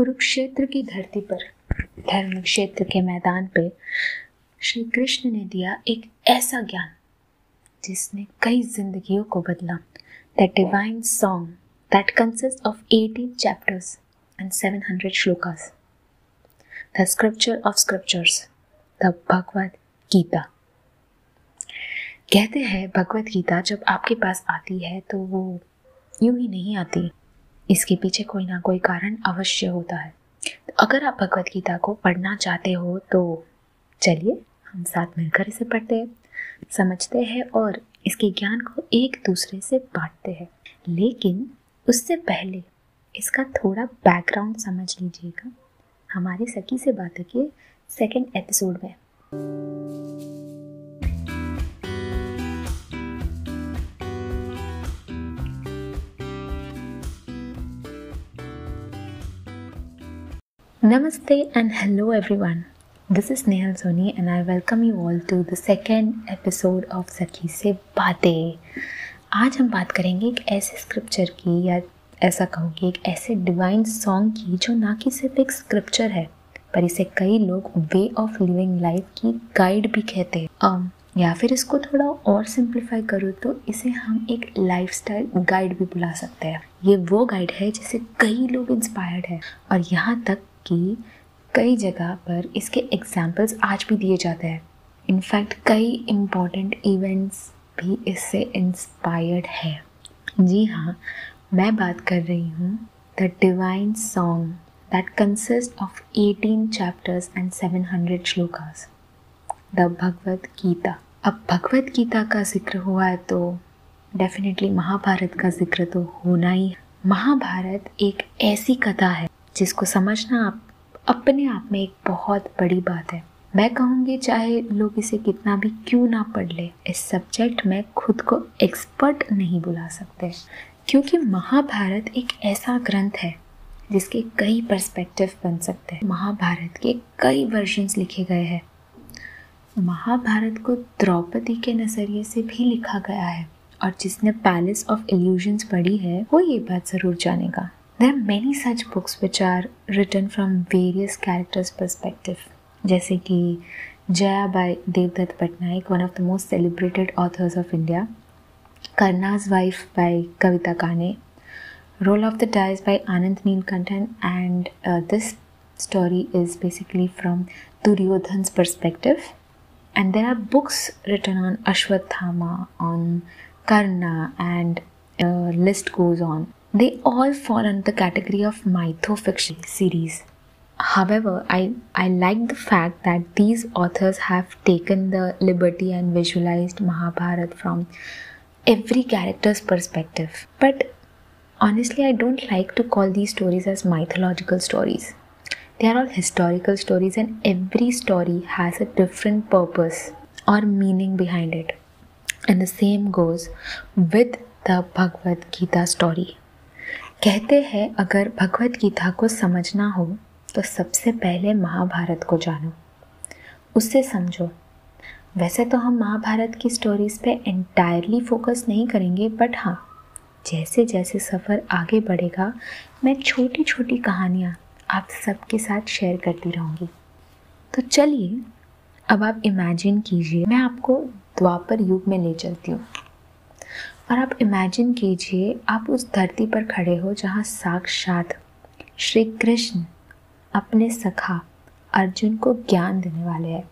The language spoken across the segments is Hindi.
कुरुक्षेत्र की धरती पर धर्म क्षेत्र के मैदान पे श्री कृष्ण ने दिया एक ऐसा ज्ञान, जिसने कई जिंदगियों को बदला। That divine song that consist of 18 chapters and 700 shlokas the scripture of scriptures the Bhagavad Gita कहते हैं, भगवत गीता जब आपके पास आती है तो वो यूँ ही नहीं आती। इसके पीछे कोई ना कोई कारण अवश्य होता है। तो अगर आप भगवत गीता को पढ़ना चाहते हो तो चलिए, हम साथ मिलकर इसे पढ़ते हैं, समझते हैं और इसके ज्ञान को एक दूसरे से बांटते हैं। लेकिन उससे पहले इसका थोड़ा बैकग्राउंड समझ लीजिएगा। हमारे सखी से बातें के सेकेंड एपिसोड में। Namaste and hello everyone. This is Nehal Soni and I welcome you all to the second episode of सखी से बातें आज हम बात करेंगे एक ऐसे स्क्रिप्चर की या ऐसा कहूँगी एक ऐसे डिवाइन सॉन्ग की जो ना कि सिर्फ़ एक स्क्रिप्चर है पर इसे कई लोग वे ऑफ़ लिविंग लाइफ की गाइड भी कहते हैं। Um, या फिर इसको थोड़ा और सिंप्लीफाई करूँ तो इसे हम एक लाइफस्टाइल गाइड भी बुला सकते हैं। ये वो गाइड है जिसे कई लोग इंस्पायर्ड है और यहाँ तक कि कई जगह पर इसके एग्जाम्पल्स आज भी दिए जाते हैं। इनफैक्ट कई इंपॉर्टेंट इवेंट्स भी इससे इंस्पायर्ड है। जी हाँ मैं बात कर रही हूँ the divine song that consist of 18 chapters and 700 shlokas the Bhagavad Gita अब भगवत गीता का ज़िक्र हुआ है तो डेफिनेटली महाभारत का ज़िक्र तो होना ही। महाभारत एक ऐसी कथा है जिसको समझना आप, अपने आप में एक बहुत बड़ी बात है। मैं कहूँगी चाहे लोग इसे कितना भी क्यों ना पढ़ ले, इस सब्जेक्ट में खुद को एक्सपर्ट नहीं बुला सकते। क्योंकि महाभारत एक ऐसा ग्रंथ है, जिसके कई पर्सपेक्टिव बन सकते हैं। महाभारत के कई वर्जन्स लिखे गए हैं। महाभारत को द्रौपदी के नज़रिए से भी लिखा गया है, और जिसने पैलेस ऑफ़ इल्यूजन्स पढ़ी है, वो ये बात ज़रूर जानेगा। There are many such books which are written from various characters' perspective. जैसे कि Jaya by Devdutt Pattanaik one of the most celebrated authors of India Karna's wife by Kavita Kane, Roll of the Dice by Anand Neelkantan, and uh, this story is basically from Duryodhan's perspective. And there are books written on Ashwatthama, on Karna, and uh, list goes on. They all fall under the category of mythofiction series. However, I, I like the fact that these authors have taken the liberty and visualized Mahabharata from every character's perspective. But honestly, I don't like to call these stories as mythological stories. They are all historical stories, and every story has a different purpose or meaning behind it. And the same goes with the Bhagavad Gita story. कहते हैं, अगर भगवत गीता को समझना हो तो सबसे पहले महाभारत को जानो। उससे समझो। वैसे तो हम महाभारत की स्टोरीज पे एंटायरली फोकस नहीं करेंगे बट हाँ जैसे जैसे सफ़र आगे बढ़ेगा, मैं छोटी छोटी कहानियाँ आप सबके साथ शेयर करती रहूँगी। तो चलिए, अब आप इमेजिन कीजिए, मैं आपको द्वापर युग में ले चलती हूँ। और आप इमेजिन कीजिए, आप उस धरती पर खड़े हो जहाँ साक्षात श्री कृष्ण अपने सखा अर्जुन को ज्ञान देने वाले हैं।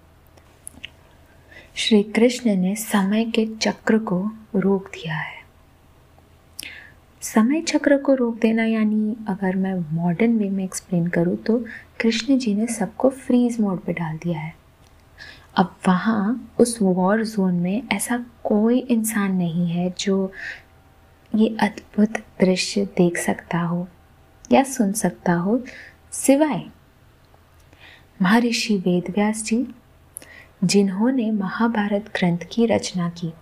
श्री कृष्ण ने समय के चक्र को रोक दिया है। समय चक्र को रोक देना यानी अगर मैं मॉडर्न वे में एक्सप्लेन करूँ तो कृष्ण जी ने सबको फ्रीज मोड पे डाल दिया है। अब वहाँ उस वॉर जोन में ऐसा कोई इंसान नहीं है जो ये अद्भुत दृश्य देख सकता हो या सुन सकता हो सिवाय महर्षि वेदव्यास जी, जिन्होंने महाभारत ग्रंथ की रचना की।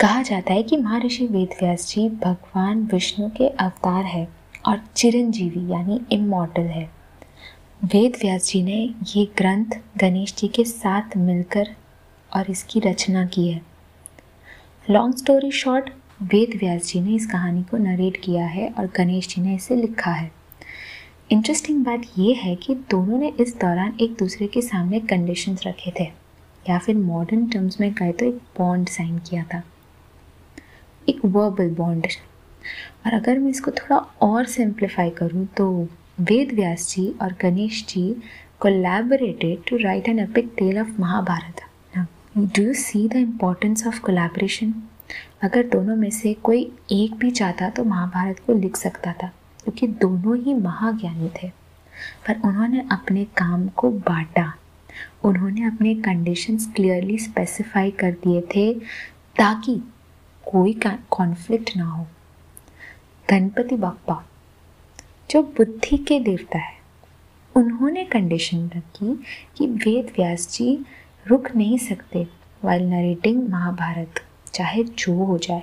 कहा जाता है कि महर्षि वेदव्यास जी भगवान विष्णु के अवतार है और चिरंजीवी यानी इमोटल है। वेद व्यास जी ने ये ग्रंथ गणेश जी के साथ मिलकर और इसकी रचना की है। Long story short Ved Vyas ji ने इस कहानी को नरेट किया है और गणेश जी ने इसे लिखा है। इंटरेस्टिंग बात यह है कि दोनों ने इस दौरान एक दूसरे के सामने कंडीशंस रखे थे, या फिर मॉडर्न टर्म्स में कहे तो एक बॉन्ड साइन किया था। एक वर्बल बॉन्ड और अगर मैं इसको थोड़ा और सिंप्लीफाई करूँ तो वेद व्यास जी और गणेश जी to write an epic tale of Mahabharata. Now, do you see the importance of collaboration? अगर दोनों में से कोई एक भी चाहता तो महाभारत को लिख सकता था क्योंकि दोनों ही महाज्ञानी थे पर उन्होंने अपने काम को बांटा उन्होंने अपने कंडीशंस क्लियरली स्पेसिफाई कर दिए थे ताकि कोई कॉन्फ्लिक्ट ना हो गणपति बापा जो बुद्धि के देवता है, उन्होंने कंडीशन रखी कि वेद व्यास जी रुक नहीं सकते वाइल नरेटिंग महाभारत, चाहे जो हो जाए।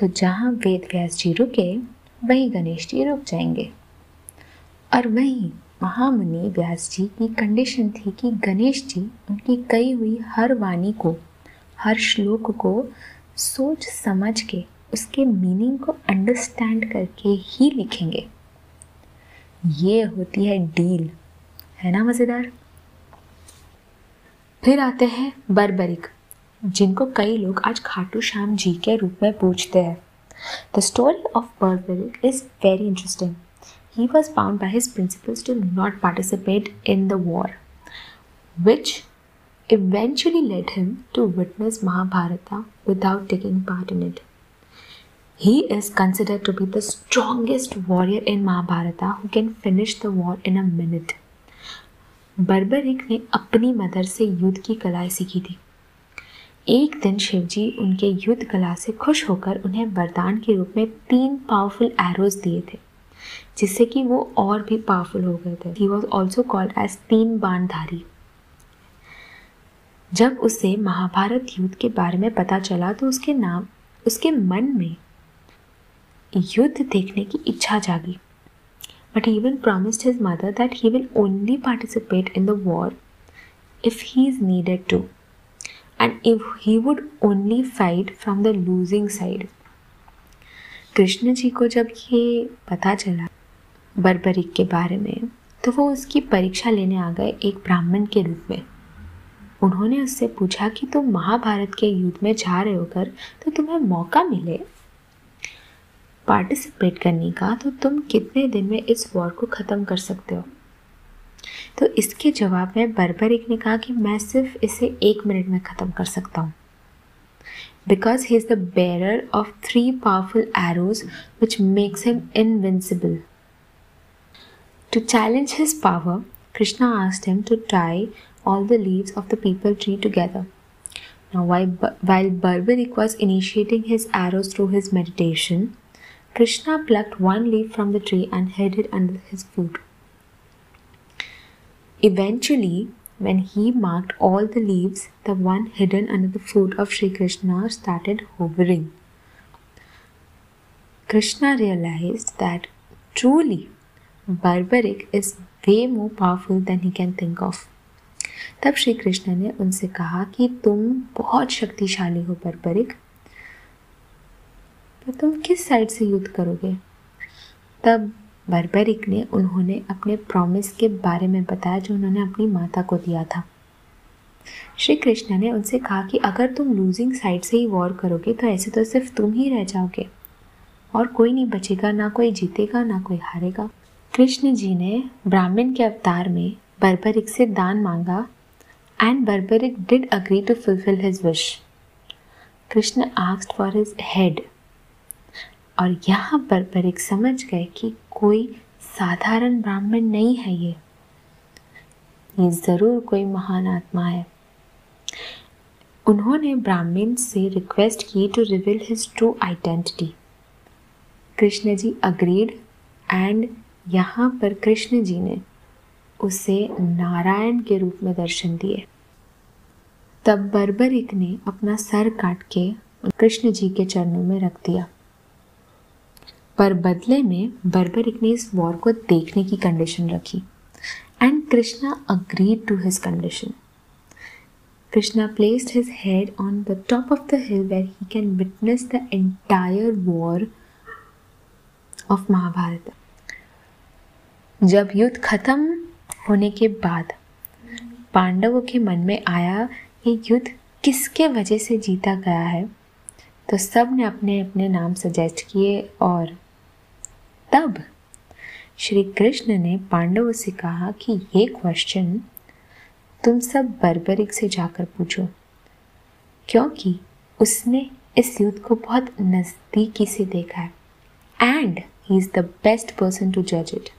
तो जहाँ वेद व्यास जी रुके, वहीं गणेश जी रुक जाएँगे। और वहीं महामुनि व्यास जी की कंडीशन थी कि गणेश जी उनकी कही हुई हर वाणी को, हर श्लोक को सोच समझ के उसके मीनिंग को अंडरस्टैंड करके ही लिखेंगे। ये होती है डील। है ना, मज़ेदार? फिर आते हैं बर्बरिक, जिनको कई लोग आज खाटू श्याम जी के रूप में पूछते हैं। The story of Barbarik is very interesting he was bound by his principles to not participate in the war which eventually led him to witness Mahabharata without taking part in it. He is considered to be the strongest warrior in Mahabharata who can finish the war in a minute. Barbarik ने अपनी मदर से युद्ध की कलाएँ सीखी थी। एक दिन शिवजी उनके युद्ध कला से खुश होकर उन्हें वरदान के रूप में तीन पावरफुल एरोज दिए थे, जिससे कि वो और भी पावरफुल हो गए थे। He was also called as तीन बाणधारी। जब उसे महाभारत युद्ध के बारे में पता चला तो उसके नाम, उसके मन में युद्ध देखने की इच्छा जागी। But even promised his mother that he will only participate in the war if he is needed to and if he would only fight from the losing side Krishna ji को जब ये पता चला बर्बरिक के बारे में तो वो उसकी परीक्षा लेने आ गए एक ब्राह्मण के रूप में। उन्होंने उससे पूछा कि तुम महाभारत के युद्ध में जा रहे होकर तो तुम्हें मौका मिले? पार्टिसिपेट करने का तो तुम कितने दिन में इस वॉर को ख़त्म कर सकते हो? तो इसके जवाब में बर्बरिक ने कहा कि मैं सिर्फ़ इसे एक मिनट में ख़त्म कर सकता हूँ। Because he is the bearer of three powerful arrows which makes him invincible to challenge his power Krishna asked him to try all the leaves of the people tree together. Now, while, while Barbaric was initiating his arrows through his Krishna plucked one leaf from the tree and hid it under his foot. Eventually, when he marked all the leaves, the one hidden under the foot of Sri Krishna started hovering. Krishna realized that truly barbaric is way more powerful than he can think of. तब श्री कृष्ण ने उनसे कहा कि तुम बहुत शक्तिशाली हो बर्बरिक तो तुम किस साइड से युद्ध करोगे? तब बर्बरिक ने उन्होंने अपने प्रॉमिस के बारे में बताया जो उन्होंने अपनी माता को दिया था। श्री कृष्ण ने उनसे कहा कि अगर तुम लूजिंग साइड से ही वॉर करोगे तो ऐसे तो सिर्फ़ तुम ही रह जाओगे। और कोई नहीं बचेगा, ना कोई जीतेगा, ना कोई हारेगा। कृष्ण जी ने ब्राह्मण के अवतार में बर्बरिक से दान मांगा and Barbarik did agree to fulfil his wish Krishna asked for his head और यहाँ पर परिक समझ गए कि कोई साधारण ब्राह्मण नहीं है ये। ये ज़रूर कोई महान आत्मा है। उन्होंने ब्राह्मण से रिक्वेस्ट की to reveal his true identity Krishna ji agreed and यहाँ पर कृष्ण जी ने उसे नारायण के रूप में दर्शन दिए। तब बर्बरिक ने अपना सर काट के कृष्ण जी के चरणों में रख दिया। पर बदले में बर्बरिक ने इस वॉर को देखने की कंडीशन रखी। And Krishna agreed to his condition Krishna placed his head on the top of the hill where he can witness the entire war of Mahabharat जब युद्ध खत्म होने के बाद पांडवों के मन में आया कि युद्ध किसके वजह से जीता गया है तो सबने अपने अपने नाम सजेस्ट किए और तब श्री कृष्ण ने पांडवों से कहा कि ये क्वेश्चन तुम सब बर्बरिक से जाकर पूछो, क्योंकि उसने इस युद्ध को बहुत नज़दीकी से देखा है and he is the best person to जज इट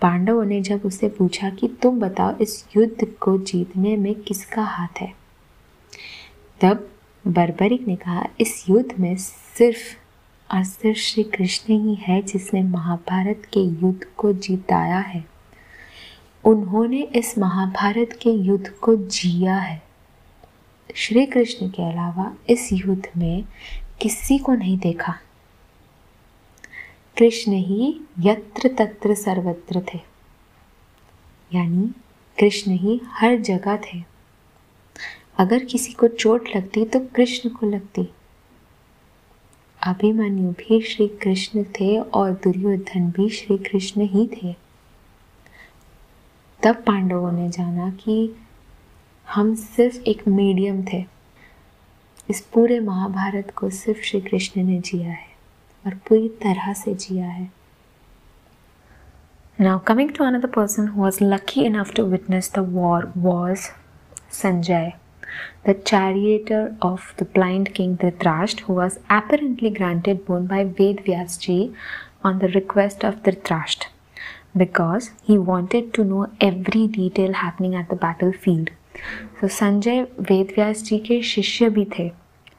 पांडवों ने जब उससे पूछा कि तुम बताओ इस युद्ध को जीतने में किसका हाथ है, तब बर्बरिक ने कहा, इस युद्ध में सिर्फ़ सिर्फ़ श्री कृष्ण ही है जिसने महाभारत के युद्ध को जिताया है। उन्होंने इस महाभारत के युद्ध को जिया है। श्री कृष्ण के अलावा इस युद्ध में किसी को नहीं देखा। कृष्ण ही यत्र तत्र सर्वत्र थे। यानी कृष्ण ही हर जगह थे। अगर किसी को चोट लगती तो कृष्ण को लगती। अभिमन्यु भी श्री कृष्ण थे और दुर्योधन भी श्री कृष्ण ही थे। तब पांडवों ने जाना कि हम सिर्फ़ एक मीडियम थे। इस पूरे महाभारत को सिर्फ़ श्री कृष्ण ने जिया है और पूरी तरह से जिया है। Now, coming to another person who was lucky enough to witness the war was Sanjay. The charioteer of the blind king Dhritarashtra, who was apparently granted boon by Ved Vyasji on the request of Dhritarashtra, because he wanted to know every detail happening at the battlefield. तो संजय वेद व्यास जी के शिष्य भी थे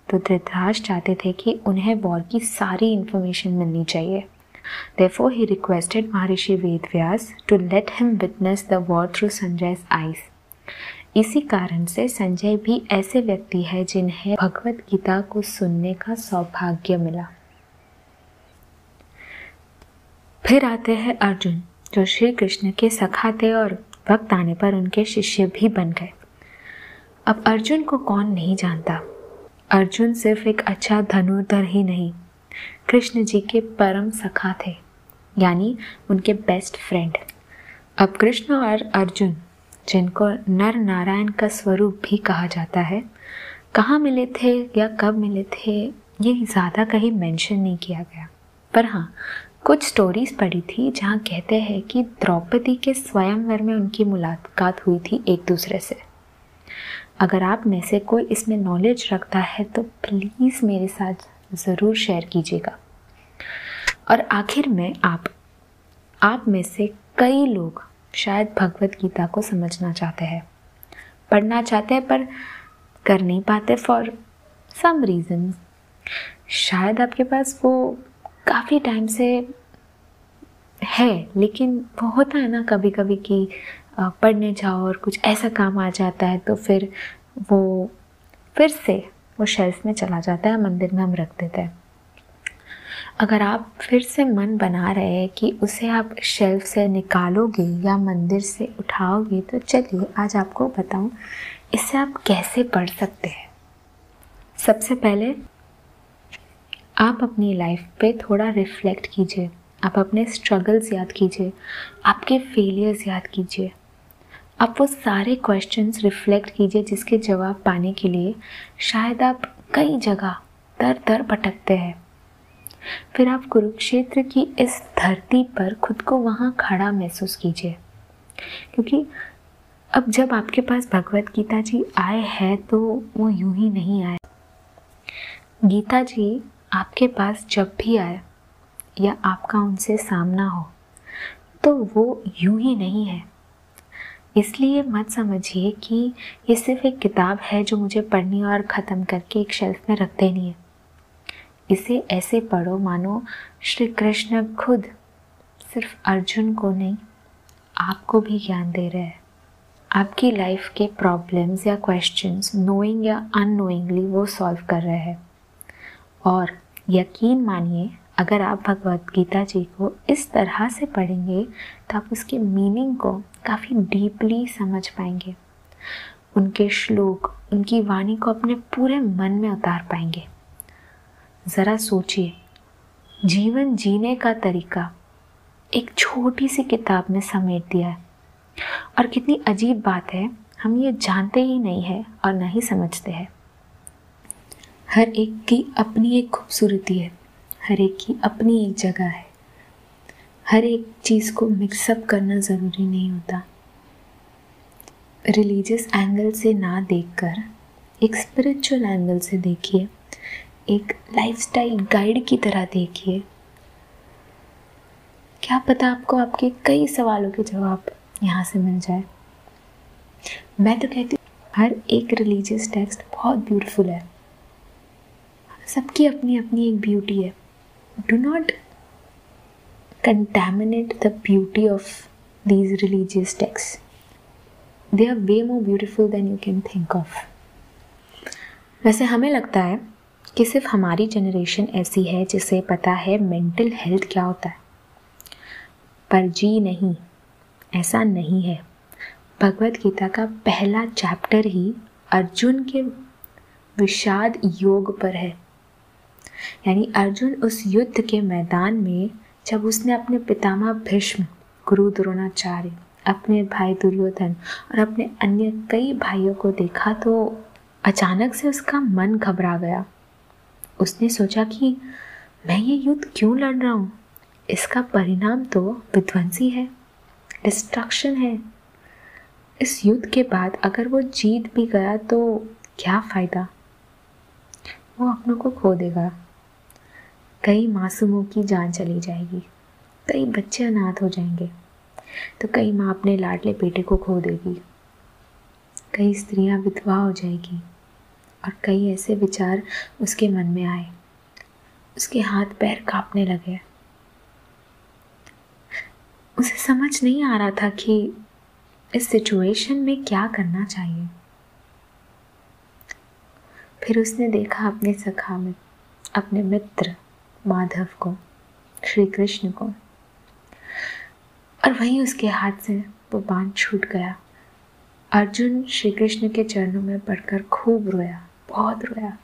तो धृतराष्ट्र चाहते थे कि उन्हें वॉर की सारी इन्फॉर्मेशन मिलनी चाहिए Therefore, he requested Maharishi Vedvyas to let him witness the war through Sanjay's eyes. इसी कारण से संजय भी ऐसे व्यक्ति है जिन्हें भगवत गीता को सुनने का सौभाग्य मिला। फिर आते हैं अर्जुन, जो श्री कृष्ण के सखा थे और वक्त आने पर उनके शिष्य भी बन गए। अब अर्जुन को कौन नहीं जानता? अर्जुन सिर्फ़ एक अच्छा धनुर्धर ही नहीं, कृष्ण जी के परम सखा थे, यानी उनके बेस्ट फ्रेंड अब कृष्ण और अर्जुन जिनको नर नारायण का स्वरूप भी कहा जाता है, कहाँ मिले थे या कब मिले थे, ये ज़्यादा कहीं मेंशन नहीं किया गया। पर हाँ कुछ स्टोरीज पढ़ी थी जहाँ कहते हैं कि द्रौपदी के स्वयंवर में उनकी मुलाकात हुई थी एक दूसरे से। अगर आप में से कोई इसमें नॉलेज रखता है तो प्लीज़ मेरे साथ ज़रूर शेयर कीजिएगा। और आखिर में आप आप में से कई लोग शायद भगवत गीता को समझना चाहते हैं। पढ़ना चाहते हैं, पर कर नहीं पाते फॉर सम रीज़न शायद आपके पास वो काफ़ी टाइम से है, लेकिन वो होता है ना कभी कभी कि पढ़ने जाओ और कुछ ऐसा काम आ जाता है तो फिर वो, फिर से वो शेल्फ में चला जाता है, मंदिर में हम रख देते हैं। अगर आप फिर से मन बना रहे हैं कि उसे आप शेल्फ से निकालोगे या मंदिर से उठाओगे तो चलिए आज आपको बताऊँ इसे आप कैसे पढ़ सकते हैं। सबसे पहले आप अपनी लाइफ पे थोड़ा रिफ्लेक्ट कीजिए। आप अपने स्ट्रगल्स याद कीजिए। आपके फेलियर्स याद कीजिए। आप वो सारे क्वेश्चंस रिफ्लेक्ट कीजिए जिसके जवाब पाने के लिए शायद आप कई जगह दर दर भटकते हैं। फिर आप कुरुक्षेत्र की इस धरती पर खुद को वहाँ खड़ा महसूस कीजिए। क्योंकि अब जब आपके पास भगवत गीता जी आए हैं तो वो यूँ ही नहीं आए। गीता जी आपके पास जब भी आए या आपका उनसे सामना हो तो वो यूँ ही नहीं है। इसलिए मत समझिए कि ये सिर्फ़ एक किताब है जो मुझे पढ़नी और ख़त्म करके एक शेल्फ में रख देनी है। इसे ऐसे पढ़ो, मानो श्री कृष्ण खुद सिर्फ़ अर्जुन को नहीं, आपको भी ज्ञान दे रहे हैं। आपकी लाइफ के प्रॉब्लम्स या क्वेश्चंस नोइंग या अननोइंगली वो सॉल्व कर रहे हैं। और यकीन मानिए, अगर आप भगवत गीता जी को इस तरह से पढ़ेंगे तो आप उसके मीनिंग को काफ़ी डीपली समझ पाएँगे। उनके श्लोक, उनकी वाणी को अपने पूरे मन में उतार पाएँगे। ज़रा सोचिए। जीवन जीने का तरीका एक छोटी सी किताब में समेट दिया है। और कितनी अजीब बात है, हम ये जानते ही नहीं है और ना ही समझते हैं। हर एक की अपनी एक खूबसूरती है, हर एक की अपनी एक जगह है। हर एक चीज़ को मिक्सअप करना ज़रूरी नहीं होता। रिलीजियस एंगल से ना देखकर, एक स्पिरिचुअल एंगल से देखिए। एक लाइफस्टाइल गाइड की तरह देखिए क्या पता आपको आपके कई सवालों के जवाब यहाँ से मिल जाए मैं तो कहती हूँ, हर एक रिलीजियस टेक्स्ट बहुत ब्यूटीफुल है सबकी अपनी अपनी एक ब्यूटी है do not contaminate the beauty of these religious texts. They are way more beautiful than you can think of. वैसे हमें लगता है कि सिर्फ़ हमारी जनरेशन ऐसी है जिसे पता है मेंटल हेल्थ क्या होता है। पर जी नहीं, ऐसा नहीं है। भगवत गीता का पहला चैप्टर ही अर्जुन के विषाद योग पर है। यानी अर्जुन उस युद्ध के मैदान में जब उसने अपने पितामह भीष्म, गुरु द्रोणाचार्य, अपने भाई दुर्योधन और अपने अन्य कई भाइयों को देखा तो अचानक से उसका मन घबरा गया। उसने सोचा कि मैं ये युद्ध क्यों लड़ रहा हूँ? इसका परिणाम तो विध्वंसी है डिस्ट्रक्शन है। इस युद्ध के बाद अगर वो जीत भी गया तो क्या फ़ायदा? वो अपनों को खो देगा। कई मासूमों की जान चली जाएगी। कई बच्चे अनाथ हो जाएँगे। तो कई माँ अपने लाडले बेटे को खो देगी। कई स्त्रियाँ विधवा हो जाएगी। और कई ऐसे विचार उसके मन में आए। उसके हाथ पैर कांपने लगे। उसे समझ नहीं आ रहा था कि इस सिचुएशन में क्या करना चाहिए। फिर उसने देखा अपने सखा में, अपने मित्र माधव को, श्री कृष्ण को। और वहीं उसके हाथ से वो बाँध छूट गया। अर्जुन श्री कृष्ण के चरणों में पड़कर खूब रोया। बहुत रोया।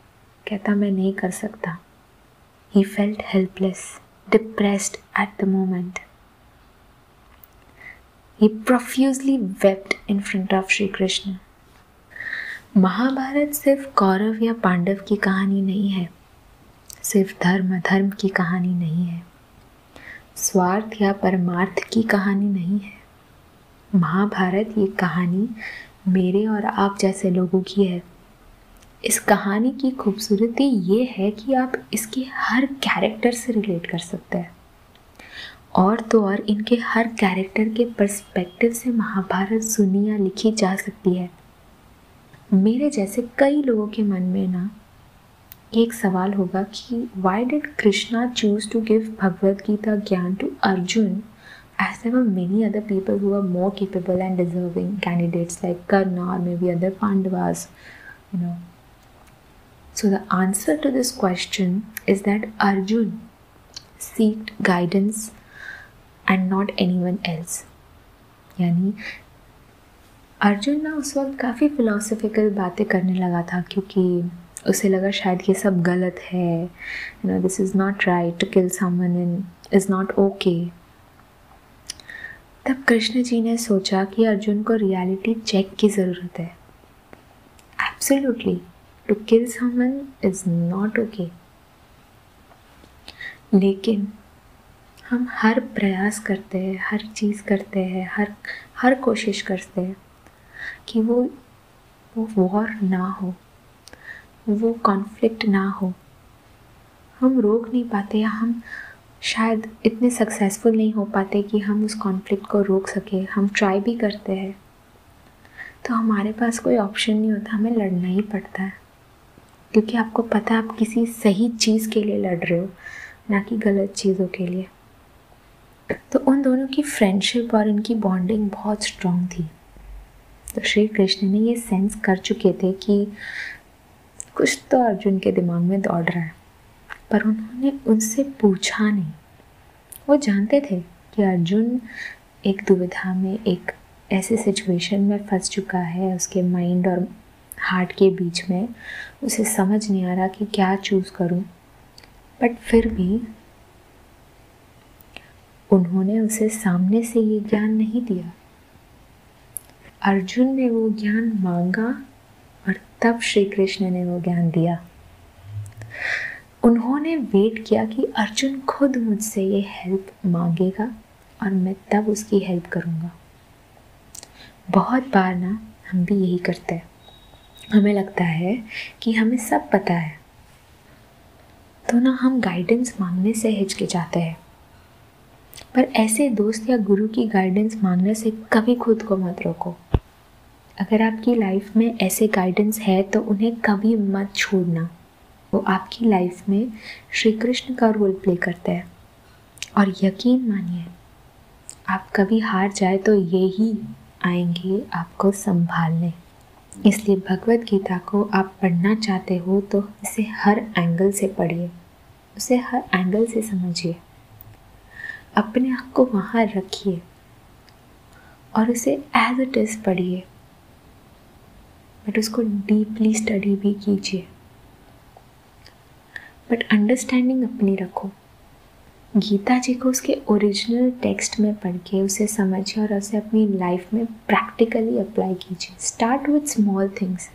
कहता, मैं नहीं कर सकता। He felt helpless depressed at the moment he profusely wept in front of Shri Krishna Mahabharat सिर्फ़ कौरव या पांडव की कहानी नहीं है। सिर्फ़ धर्म धर्म की कहानी नहीं है। स्वार्थ या परमार्थ की कहानी नहीं है। महाभारत ये कहानी मेरे और आप जैसे लोगों की है। इस कहानी की खूबसूरती ये है कि आप इसके हर कैरेक्टर से रिलेट कर सकते हैं और तो और इनके हर कैरेक्टर के पर्सपेक्टिव से महाभारत सुनी या लिखी जा सकती है मेरे जैसे कई लोगों के मन में ना एक सवाल होगा कि why did Krishna choose to give Bhagavad Gita ज्ञान to Arjun as there were many other people who were more capable and deserving candidates like Karna or maybe other Pandavas. So, the answer to this question is that Arjun seeked guidance and not anyone else. यानी अर्जुन ना उस वक्त काफ़ी फिलोसफिकल बातें करने लगा था क्योंकि उसे लगा शायद ये सब गलत है। You know this is not right to kill someone in is not okay तब कृष्ण जी ने सोचा कि अर्जुन को रियलिटी चेक की ज़रूरत है। Absolutely to kill someone is not okay लेकिन हम हर प्रयास करते हैं, हर चीज़ करते हैं, हर हर कोशिश करते हैं कि वो वो वॉर ना हो, वो कॉन्फ्लिक्ट ना हो। हम रोक नहीं पाते या हम शायद इतने सक्सेसफुल नहीं हो पाते कि हम उस कॉन्फ्लिक्ट को रोक सके, हम ट्राई भी करते हैं। तो हमारे पास कोई ऑप्शन नहीं होता, हमें लड़ना ही पड़ता है। क्योंकि आपको पता है आप किसी सही चीज़ के लिए लड़ रहे हो, ना कि गलत चीज़ों के लिए। तो उन दोनों की फ्रेंडशिप और इनकी बॉन्डिंग बहुत स्ट्रॉन्ग थी। तो श्री कृष्ण ने ये सेंस कर चुके थे कि कुछ तो अर्जुन के दिमाग में दौड़ रहा है, पर उन्होंने उनसे पूछा नहीं। वो जानते थे कि अर्जुन एक दुविधा में, एक ऐसे सिचुएशन में फंस चुका है, उसके माइंड और हार्ट के बीच में, उसे समझ नहीं आ रहा कि क्या चूज़ करूँ। बट फिर भी उन्होंने उसे सामने से ये ज्ञान नहीं दिया। अर्जुन ने वो ज्ञान मांगा और तब श्री कृष्ण ने वो ज्ञान दिया। उन्होंने वेट किया कि अर्जुन खुद मुझसे ये हेल्प मांगेगा और मैं तब उसकी हेल्प करूँगा। बहुत बार ना हम भी यही करते हैं। हमें लगता है कि हमें सब पता है। तो ना हम गाइडेंस मांगने से हिचकिचाते हैं। पर ऐसे दोस्त या गुरु की गाइडेंस मांगने से कभी खुद को मत रोको। अगर आपकी लाइफ में ऐसे गाइडेंस है तो उन्हें कभी मत छोड़ना। वो आपकी लाइफ में श्री कृष्ण का रोल प्ले करते हैं। और यकीन मानिए, आप कभी हार जाए तो यही आएँगे आपको संभालने। इसलिए भगवत गीता को आप पढ़ना चाहते हो तो इसे हर एंगल से पढ़िए। उसे हर एंगल से समझिए। अपने आप को वहाँ रखिए और उसे एज इट इज़ पढ़िए। बट उसको डीपली स्टडी भी कीजिए। बट अंडरस्टैंडिंग अपनी रखो। गीता जी को उसके ओरिजिनल टेक्स्ट में पढ़ के उसे समझिए और उसे अपनी लाइफ में प्रैक्टिकली अप्लाई कीजिए। स्टार्ट विथ स्मॉल थिंग्स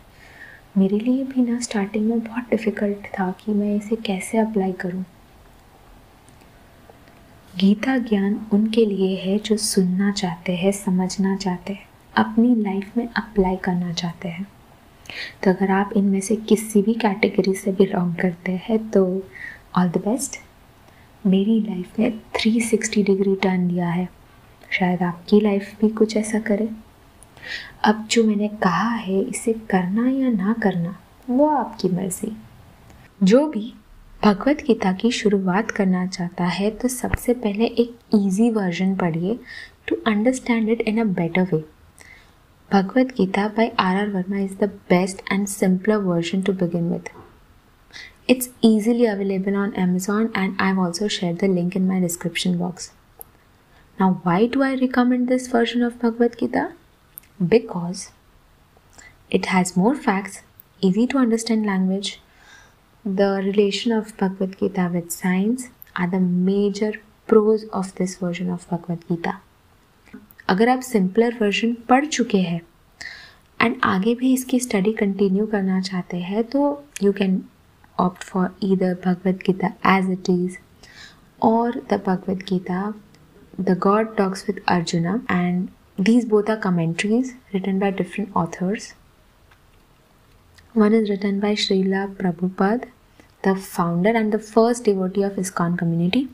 मेरे लिए भी ना स्टार्टिंग में बहुत डिफ़िकल्ट था कि मैं इसे कैसे अप्लाई करूँ। गीता ज्ञान उनके लिए है जो सुनना चाहते हैं, समझना चाहते हैं, अपनी लाइफ में अप्लाई करना चाहते हैं। तो अगर आप इनमें से किसी भी कैटेगरी से बिलोंग करते हैं तो ऑल द बेस्ट मेरी लाइफ में 360 डिग्री टर्न लिया है। शायद आपकी लाइफ भी कुछ ऐसा करे। अब जो मैंने कहा है, इसे करना या ना करना, वो आपकी मर्ज़ी। जो भी भगवत गीता की शुरुआत करना चाहता है तो सबसे पहले एक इजी वर्जन पढ़िए to understand it in a better way Bhagavad Gita by R R Varma is the best and simpler version to begin with It's easily available on Amazon and I've also shared the link in my description box. Now, why do I recommend this version of Bhagavad Gita? Because it has more facts, easy to understand language. The relation of Bhagavad Gita with science are the major pros of this version of Bhagavad Gita. अगर आप सिंपलर वर्जन पढ़ चुके हैं एंड आगे भी इसकी स्टडी कंटिन्यू करना चाहते हैं तो you can opt for either Bhagavad Gita as it is or the Bhagavad Gita, the God talks with Arjuna, and these both are commentaries written by different authors. One is written by Srila Prabhupada, the founder and the first devotee of ISKCON community,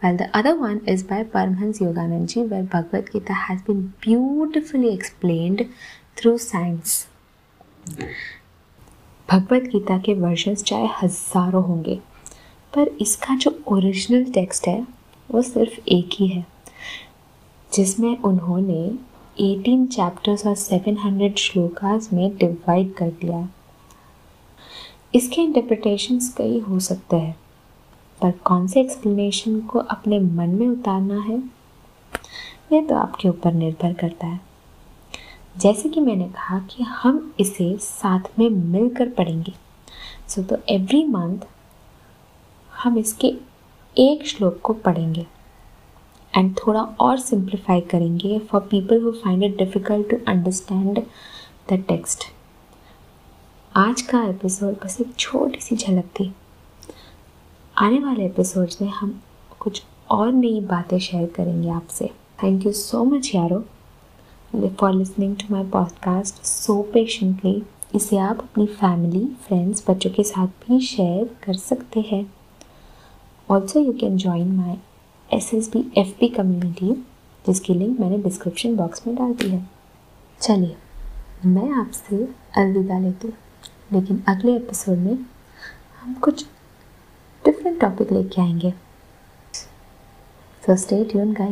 while the other one is by Paramhans Yogananji, where Bhagavad Gita has been beautifully explained through science. Bhagavad Gita के वर्जन्स चाहे हज़ारों होंगे। पर इसका जो ओरिजिनल टेक्स्ट है, वो सिर्फ़ एक ही है, जिसमें उन्होंने 18 चैप्टर्स और 700 श्लोकास में डिवाइड कर दिया। इसके इंटरप्रिटेशंस कई हो सकते हैं, पर कौन से एक्सप्लेनेशन को अपने मन में उतारना है ये तो आपके ऊपर निर्भर करता है। जैसे कि मैंने कहा कि हम इसे साथ में मिलकर पढ़ेंगे। सो तो एवरी मंथ हम इसके एक श्लोक को पढ़ेंगे। एंड थोड़ा और सिंप्लीफाई करेंगे for people who find it difficult to understand the text आज का एपिसोड बस एक छोटी सी झलक थी। आने वाले एपिसोड्स में हम कुछ और नई बातें शेयर करेंगे आपसे। थैंक यू सो मच यारो for listening to my podcast so patiently इसे आप अपनी फैमिली फ्रेंड्स बच्चों के साथ भी शेयर कर सकते हैं। Also you can join my S S B F P community जिसकी लिंक मैंने डिस्क्रिप्शन बॉक्स में डाल दी है। चलिए, मैं आपसे अलविदा लेती हूँ, लेकिन अगले एपिसोड में हम कुछ डिफरेंट टॉपिक लेके आएँगे। So stay tune guys